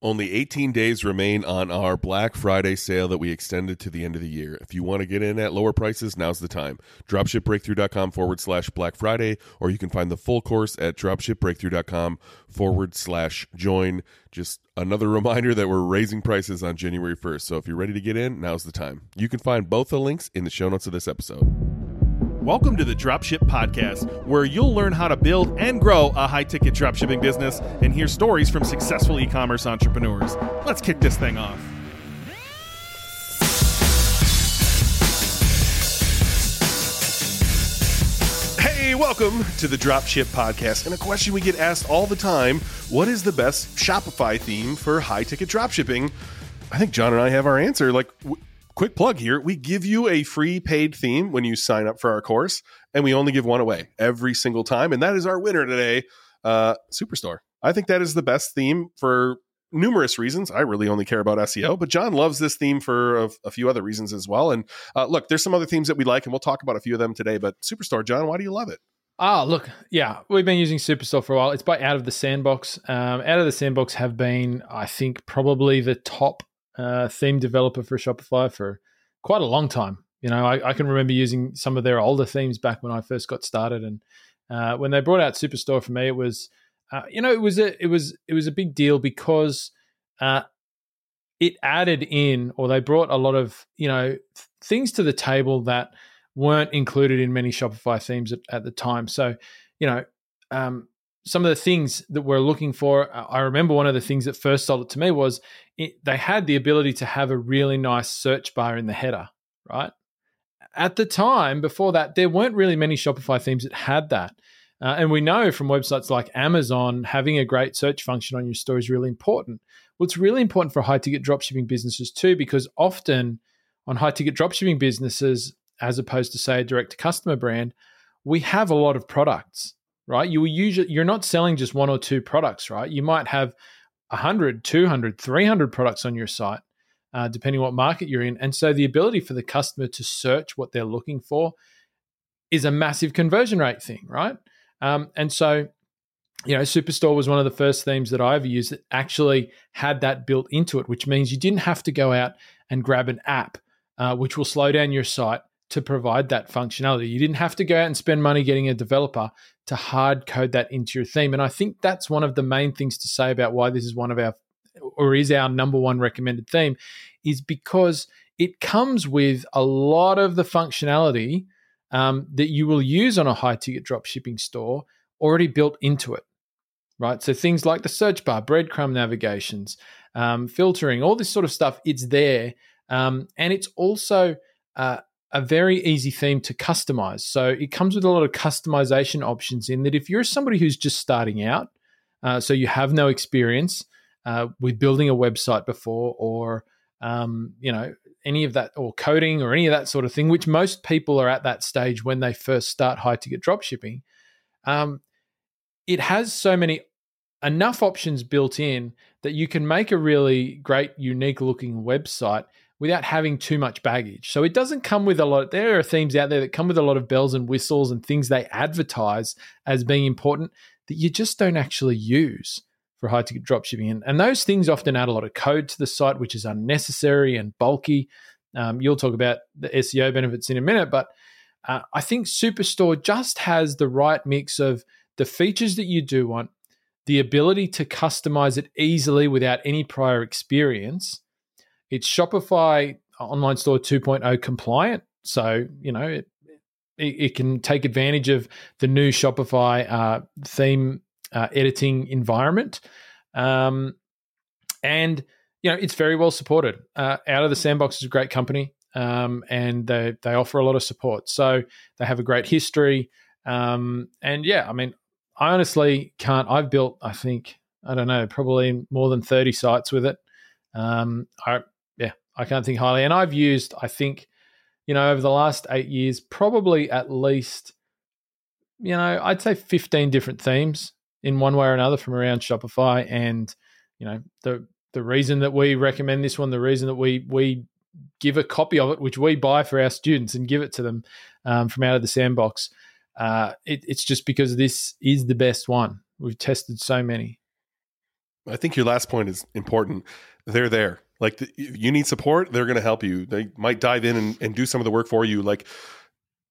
Only 18 days remain on our Black Friday sale that we extended to the end of the year. If you want to get in at lower prices, now's the time. Dropshipbreakthru.com forward slash Black Friday, or you can find the full course at dropshipbreakthru.com forward slash join. Just another reminder that we're raising prices on January 1st. So if you're ready to get in, now's the time. You can find both the links in the show notes of this episode. Welcome to the Dropship Podcast, where you'll learn how to build and grow a high ticket dropshipping business and hear stories from successful e commerce entrepreneurs. Let's kick this thing off. Hey, welcome to the Dropship Podcast. And a question we get asked all the time What is the best Shopify theme for high ticket dropshipping? I think Jon and I have our answer. Like, quick plug here we give you a free paid theme when you sign up for our course and we only give one away every single time and that is our winner today uh superstore i think that is the best theme for numerous reasons i really only care about seo but jon loves this theme for a, a few other reasons as well and uh, look there's some other themes that we like and we'll talk about a few of them today but superstore jon why do you love it Ah, look, yeah, we've been using Superstore for a while. It's by Out of the Sandbox. Um, Out of the Sandbox have been, I think, probably the top uh, theme developer for Shopify for quite a long time. You know, I, I, can remember using some of their older themes back when I first got started, and uh, when they brought out Superstore for me, it was, uh, you know, it was a it was it was a big deal because uh, it added in, or they brought a lot of you know things to the table that weren't included in many Shopify themes at, at the time. So, you know, um, some of the things that we're looking for. I remember one of the things that first sold it to me was it, they had the ability to have a really nice search bar in the header, right? At the time, before that, there weren't really many Shopify themes that had that. Uh, and we know from websites like Amazon, having a great search function on your store is really important. Well, it's really important for high ticket dropshipping businesses too, because often on high ticket dropshipping businesses, as opposed to, say, a direct to customer brand, we have a lot of products right? You will usually you're not selling just one or two products, right? You might have 100, 200, 300 products on your site, uh, depending what market you're in. And so the ability for the customer to search what they're looking for is a massive conversion rate thing, right? Um, and so, you know, Superstore was one of the first themes that I ever used that actually had that built into it, which means you didn't have to go out and grab an app, uh, which will slow down your site to provide that functionality. You didn't have to go out and spend money getting a developer to hard code that into your theme. And I think that's one of the main things to say about why this is one of our or is our number one recommended theme is because it comes with a lot of the functionality um, that you will use on a high ticket drop shipping store already built into it right so things like the search bar breadcrumb navigations um, filtering all this sort of stuff it's there um, and it's also uh, a very easy theme to customize. So it comes with a lot of customization options in that if you're somebody who's just starting out, uh, so you have no experience uh, with building a website before or um, you know any of that or coding or any of that sort of thing, which most people are at that stage when they first start high ticket dropshipping. Um, it has so many enough options built in that you can make a really great, unique looking website without having too much baggage. So it doesn't come with a lot. There are themes out there that come with a lot of bells and whistles and things they advertise as being important that you just don't actually use for high ticket dropshipping. And, and those things often add a lot of code to the site, which is unnecessary and bulky. Um, you'll talk about the SEO benefits in a minute, but uh, I think Superstore just has the right mix of the features that you do want, the ability to customize it easily without any prior experience it's Shopify online store 2.0 compliant. So, you know, it, it, it can take advantage of the new Shopify uh, theme uh, editing environment. Um, and, you know, it's very well supported. Uh, Out of the Sandbox is a great company. Um, and they, they offer a lot of support. So they have a great history. Um, and yeah, I mean, I honestly can't. I've built, I think, I don't know, probably more than 30 sites with it. Um, I, I can't think highly. And I've used, I think, you know, over the last eight years, probably at least, you know, I'd say 15 different themes in one way or another from around Shopify. And, you know, the the reason that we recommend this one, the reason that we we give a copy of it, which we buy for our students and give it to them um, from out of the sandbox, uh, it, it's just because this is the best one. We've tested so many. I think your last point is important. They're there. Like the, you need support, they're going to help you. They might dive in and, and do some of the work for you. Like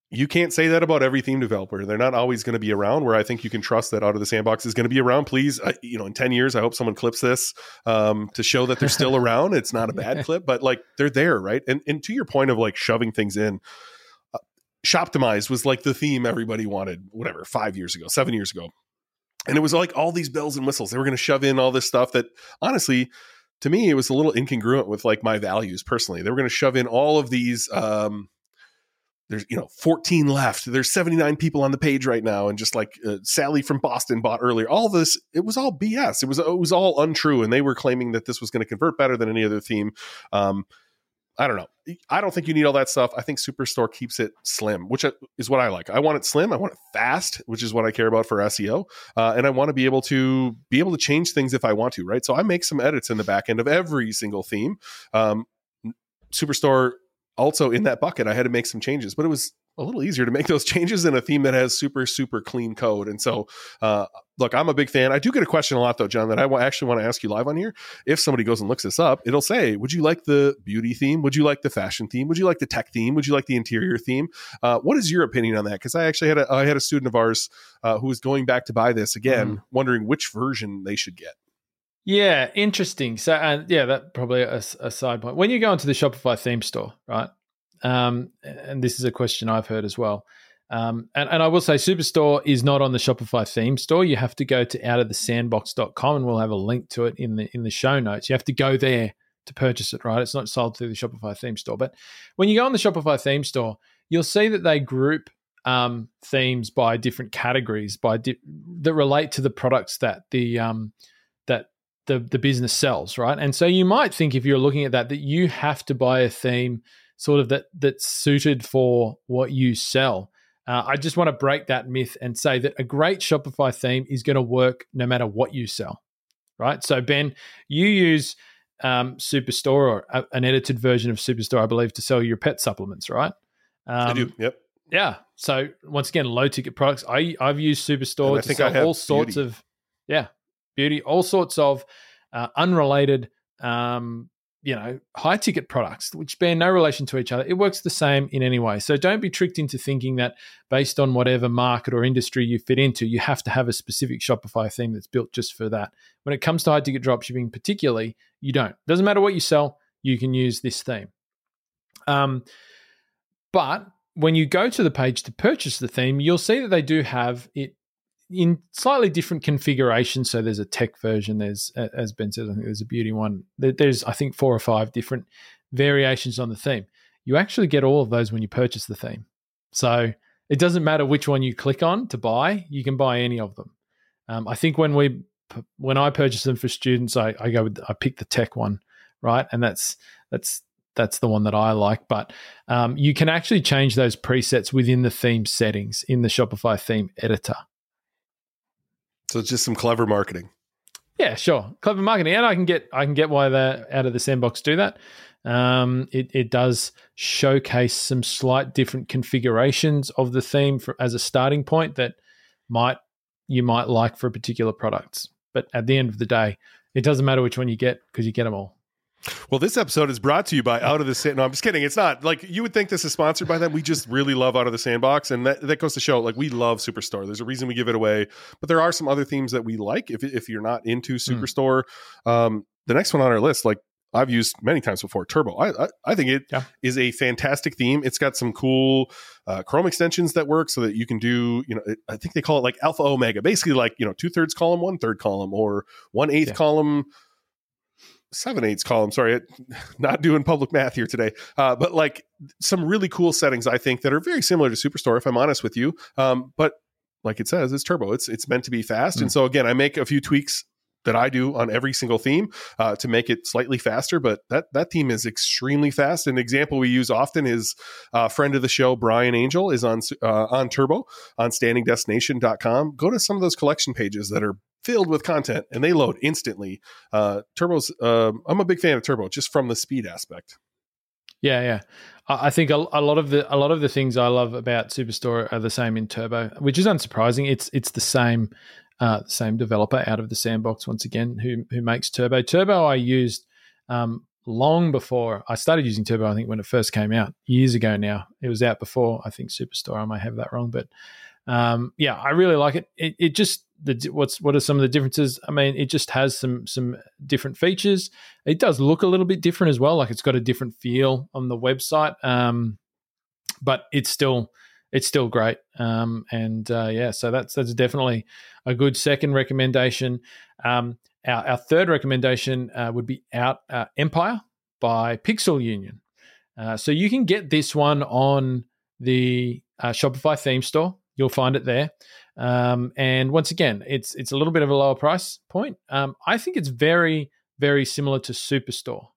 you can't say that about every theme developer. They're not always going to be around. Where I think you can trust that out of the sandbox is going to be around. Please, I, you know, in ten years, I hope someone clips this um, to show that they're still around. It's not a bad clip, but like they're there, right? And and to your point of like shoving things in, uh, Shoptimized was like the theme everybody wanted. Whatever, five years ago, seven years ago, and it was like all these bells and whistles. They were going to shove in all this stuff that honestly to me it was a little incongruent with like my values personally. They were going to shove in all of these um there's you know 14 left. There's 79 people on the page right now and just like uh, sally from boston bought earlier. All this it was all bs it was it was all untrue and they were claiming that this was going to convert better than any other theme. Um I don't know. I don't think you need all that stuff. I think Superstore keeps it slim, which is what I like. I want it slim. I want it fast, which is what I care about for SEO, uh, and I want to be able to be able to change things if I want to. Right. So I make some edits in the back end of every single theme. Um, Superstore also in that bucket. I had to make some changes, but it was a little easier to make those changes in a theme that has super super clean code and so uh, look i'm a big fan i do get a question a lot though jon that i actually want to ask you live on here if somebody goes and looks this up it'll say would you like the beauty theme would you like the fashion theme would you like the tech theme would you like the interior theme uh, what is your opinion on that because i actually had a i had a student of ours uh, who was going back to buy this again mm. wondering which version they should get yeah, interesting. So, uh, yeah, that probably a, a, side point. When you go into the Shopify theme store, right? Um, and this is a question I've heard as well. Um, and, and I will say Superstore is not on the Shopify theme store. You have to go to outofthesandbox.com and we'll have a link to it in the in the show notes. You have to go there to purchase it, right? It's not sold through the Shopify theme store. But when you go on the Shopify theme store, you'll see that they group um, themes by different categories by di- that relate to the products that the um, that the the business sells, right? And so you might think if you're looking at that that you have to buy a theme sort of that that's suited for what you sell. Uh, I just want to break that myth and say that a great Shopify theme is going to work no matter what you sell, right? So Ben, you use um, Superstore or a, an edited version of Superstore, I believe, to sell your pet supplements, right? Um, I do. Yep. Yeah. So once again, low ticket products. I I've used Superstore to sell all sorts beauty. of yeah beauty, all sorts of uh, unrelated um, you know, high ticket products which bear no relation to each other. It works the same in any way. So don't be tricked into thinking that based on whatever market or industry you fit into, you have to have a specific Shopify theme that's built just for that. When it comes to high ticket dropshipping, particularly, you don't. Doesn't matter what you sell, you can use this theme. Um, but when you go to the page to purchase the theme, you'll see that they do have it in slightly different configurations. So there's a tech version. There's, as Ben says, I think there's a beauty one. There's, I think, four or five different variations on the theme. You actually get all of those when you purchase the theme. So it doesn't matter which one you click on to buy. You can buy any of them. Um, I think when we when I purchase them for students, I, I go with I pick the tech one, right? And that's that's that's the one that I like. But um, you can actually change those presets within the theme settings in the Shopify theme editor. So it's just some clever marketing. Yeah, sure, clever marketing, and I can get I can get why they out of the sandbox do that. Um, it it does showcase some slight different configurations of the theme for, as a starting point that might you might like for particular products. But at the end of the day, it doesn't matter which one you get because you get them all. Well, this episode is brought to you by Out of the Sand. No, I'm just kidding. It's not like you would think this is sponsored by them. We just really love Out of the Sandbox, and that, that goes to show like we love Superstore. There's a reason we give it away, but there are some other themes that we like. If if you're not into hmm. Superstore, mm. um, the next one on our list, like I've used many times before, Turbo. I I, I think it yeah. is a fantastic theme. It's got some cool uh, Chrome extensions that work so that you can do, you know, it, I think they call it like Alpha Omega, basically like you know two thirds column, one third column, or one eighth yeah. column seven eighths column. Sorry, not doing public math here today. Uh, but like some really cool settings, I think that are very similar to Superstore. If I'm honest with you, um, but like it says, it's turbo. It's it's meant to be fast. Mm. And so again, I make a few tweaks that I do on every single theme uh, to make it slightly faster. But that that theme is extremely fast. An example we use often is a uh, friend of the show, Brian Angel, is on uh, on Turbo on StandingDeskNation.com. Go to some of those collection pages that are filled with content and they load instantly. Uh, Turbo's, uh, I'm a big fan of Turbo just from the speed aspect. Yeah, yeah. I think a, a, lot of the a lot of the things I love about Superstore are the same in Turbo, which is unsurprising. It's it's the same uh, same developer out of the sandbox once again, who who makes Turbo. Turbo I used um, long before I started using Turbo. I think when it first came out years ago. Now it was out before I think Superstore. I might have that wrong, but um, yeah, I really like it. It, it just the what's what are some of the differences? I mean, it just has some some different features. It does look a little bit different as well. Like it's got a different feel on the website, um, but it's still it's still great. Um, and uh, yeah, so that's that's definitely a good second recommendation. Um, our, our, third recommendation uh, would be Out uh, Empire by Pixel Union. Uh, so you can get this one on the uh, Shopify theme store. You'll find it there. Um, and once again, it's it's a little bit of a lower price point. Um, I think it's very very similar to Superstore.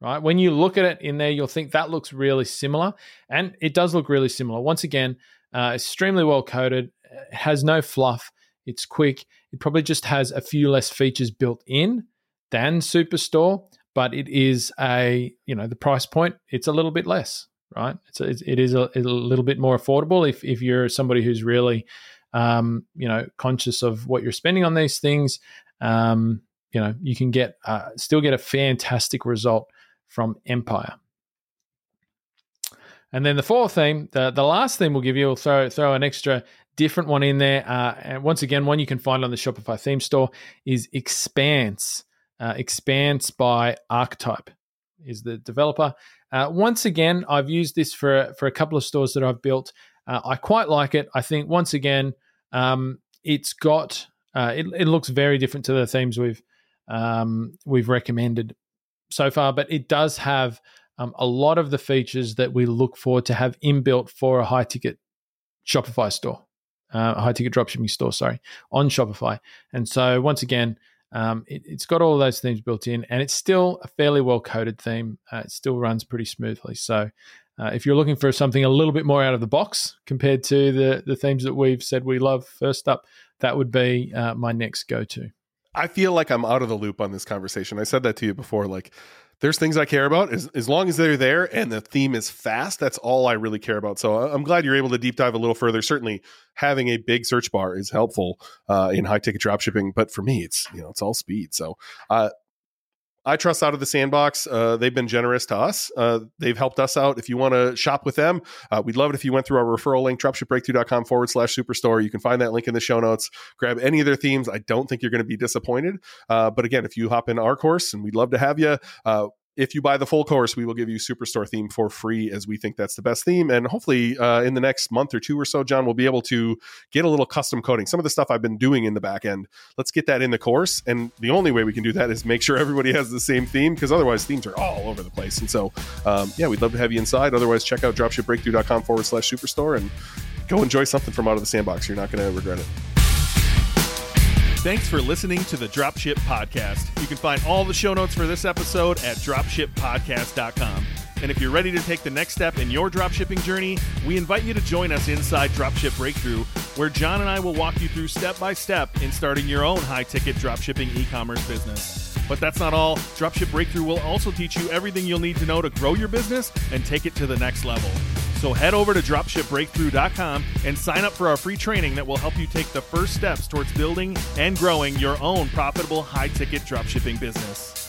Right when you look at it in there, you'll think that looks really similar, and it does look really similar. Once again, uh, extremely well coded, has no fluff. It's quick. It probably just has a few less features built in than Superstore, but it is a you know the price point. It's a little bit less, right? It's a, it is a, a little bit more affordable if if you're somebody who's really um, you know, conscious of what you're spending on these things, um, you know, you can get uh, still get a fantastic result from Empire. And then the fourth theme, the, the last theme we'll give you, we'll throw throw an extra different one in there. Uh, and once again, one you can find on the Shopify theme store is Expanse. Uh, Expanse by Archetype is the developer. Uh, once again, I've used this for for a couple of stores that I've built. Uh, I quite like it. I think once again, um, it's got uh, it, it, looks very different to the themes we've um, we've recommended so far, but it does have um, a lot of the features that we look for to have inbuilt for a high ticket Shopify store, uh, a high ticket dropshipping store, sorry, on Shopify. And so once again, um, it, has got all those themes built in, and it's still a fairly well coded theme. Uh, it still runs pretty smoothly. So uh, if you're looking for something a little bit more out of the box compared to the the themes that we've said we love, first up, that would be uh, my next go to. I feel like I'm out of the loop on this conversation. I said that to you before. Like, there's things I care about as, as long as they're there and the theme is fast. That's all I really care about. So I'm glad you're able to deep dive a little further. Certainly, having a big search bar is helpful uh, in high ticket dropshipping, but for me, it's you know it's all speed. So uh, I trust out of the sandbox. Uh, they've been generous to us. Uh, they've helped us out. If you want to shop with them, uh, we'd love it if you went through our referral link, dropshipbreakthru.com forward slash superstore. You can find that link in the show notes. Grab any of their themes. I don't think you're going to be disappointed. Uh, but again, if you hop in our course, and we'd love to have you, if you buy the full course, we will give you Superstore theme for free, as we think that's the best theme. And hopefully, uh, in the next month or two or so, Jon, we'll be able to get a little custom coding. Some of the stuff I've been doing in the back end, let's get that in the course. And the only way we can do that is make sure everybody has the same theme, because otherwise, themes are all over the place. And so, um, yeah, we'd love to have you inside. Otherwise, check out dropshipbreakthru.com forward slash Superstore and go enjoy something from out of the sandbox. You're not going to regret it. Thanks for listening to the Dropship Podcast. You can find all the show notes for this episode at dropshippodcast.com. And if you're ready to take the next step in your dropshipping journey, we invite you to join us inside Dropship Breakthru, where Jon and I will walk you through step by step in starting your own high ticket dropshipping e commerce business. But that's not all. Dropship Breakthru will also teach you everything you'll need to know to grow your business and take it to the next level. So head over to dropshipbreakthru.com and sign up for our free training that will help you take the first steps towards building and growing your own profitable high ticket dropshipping business.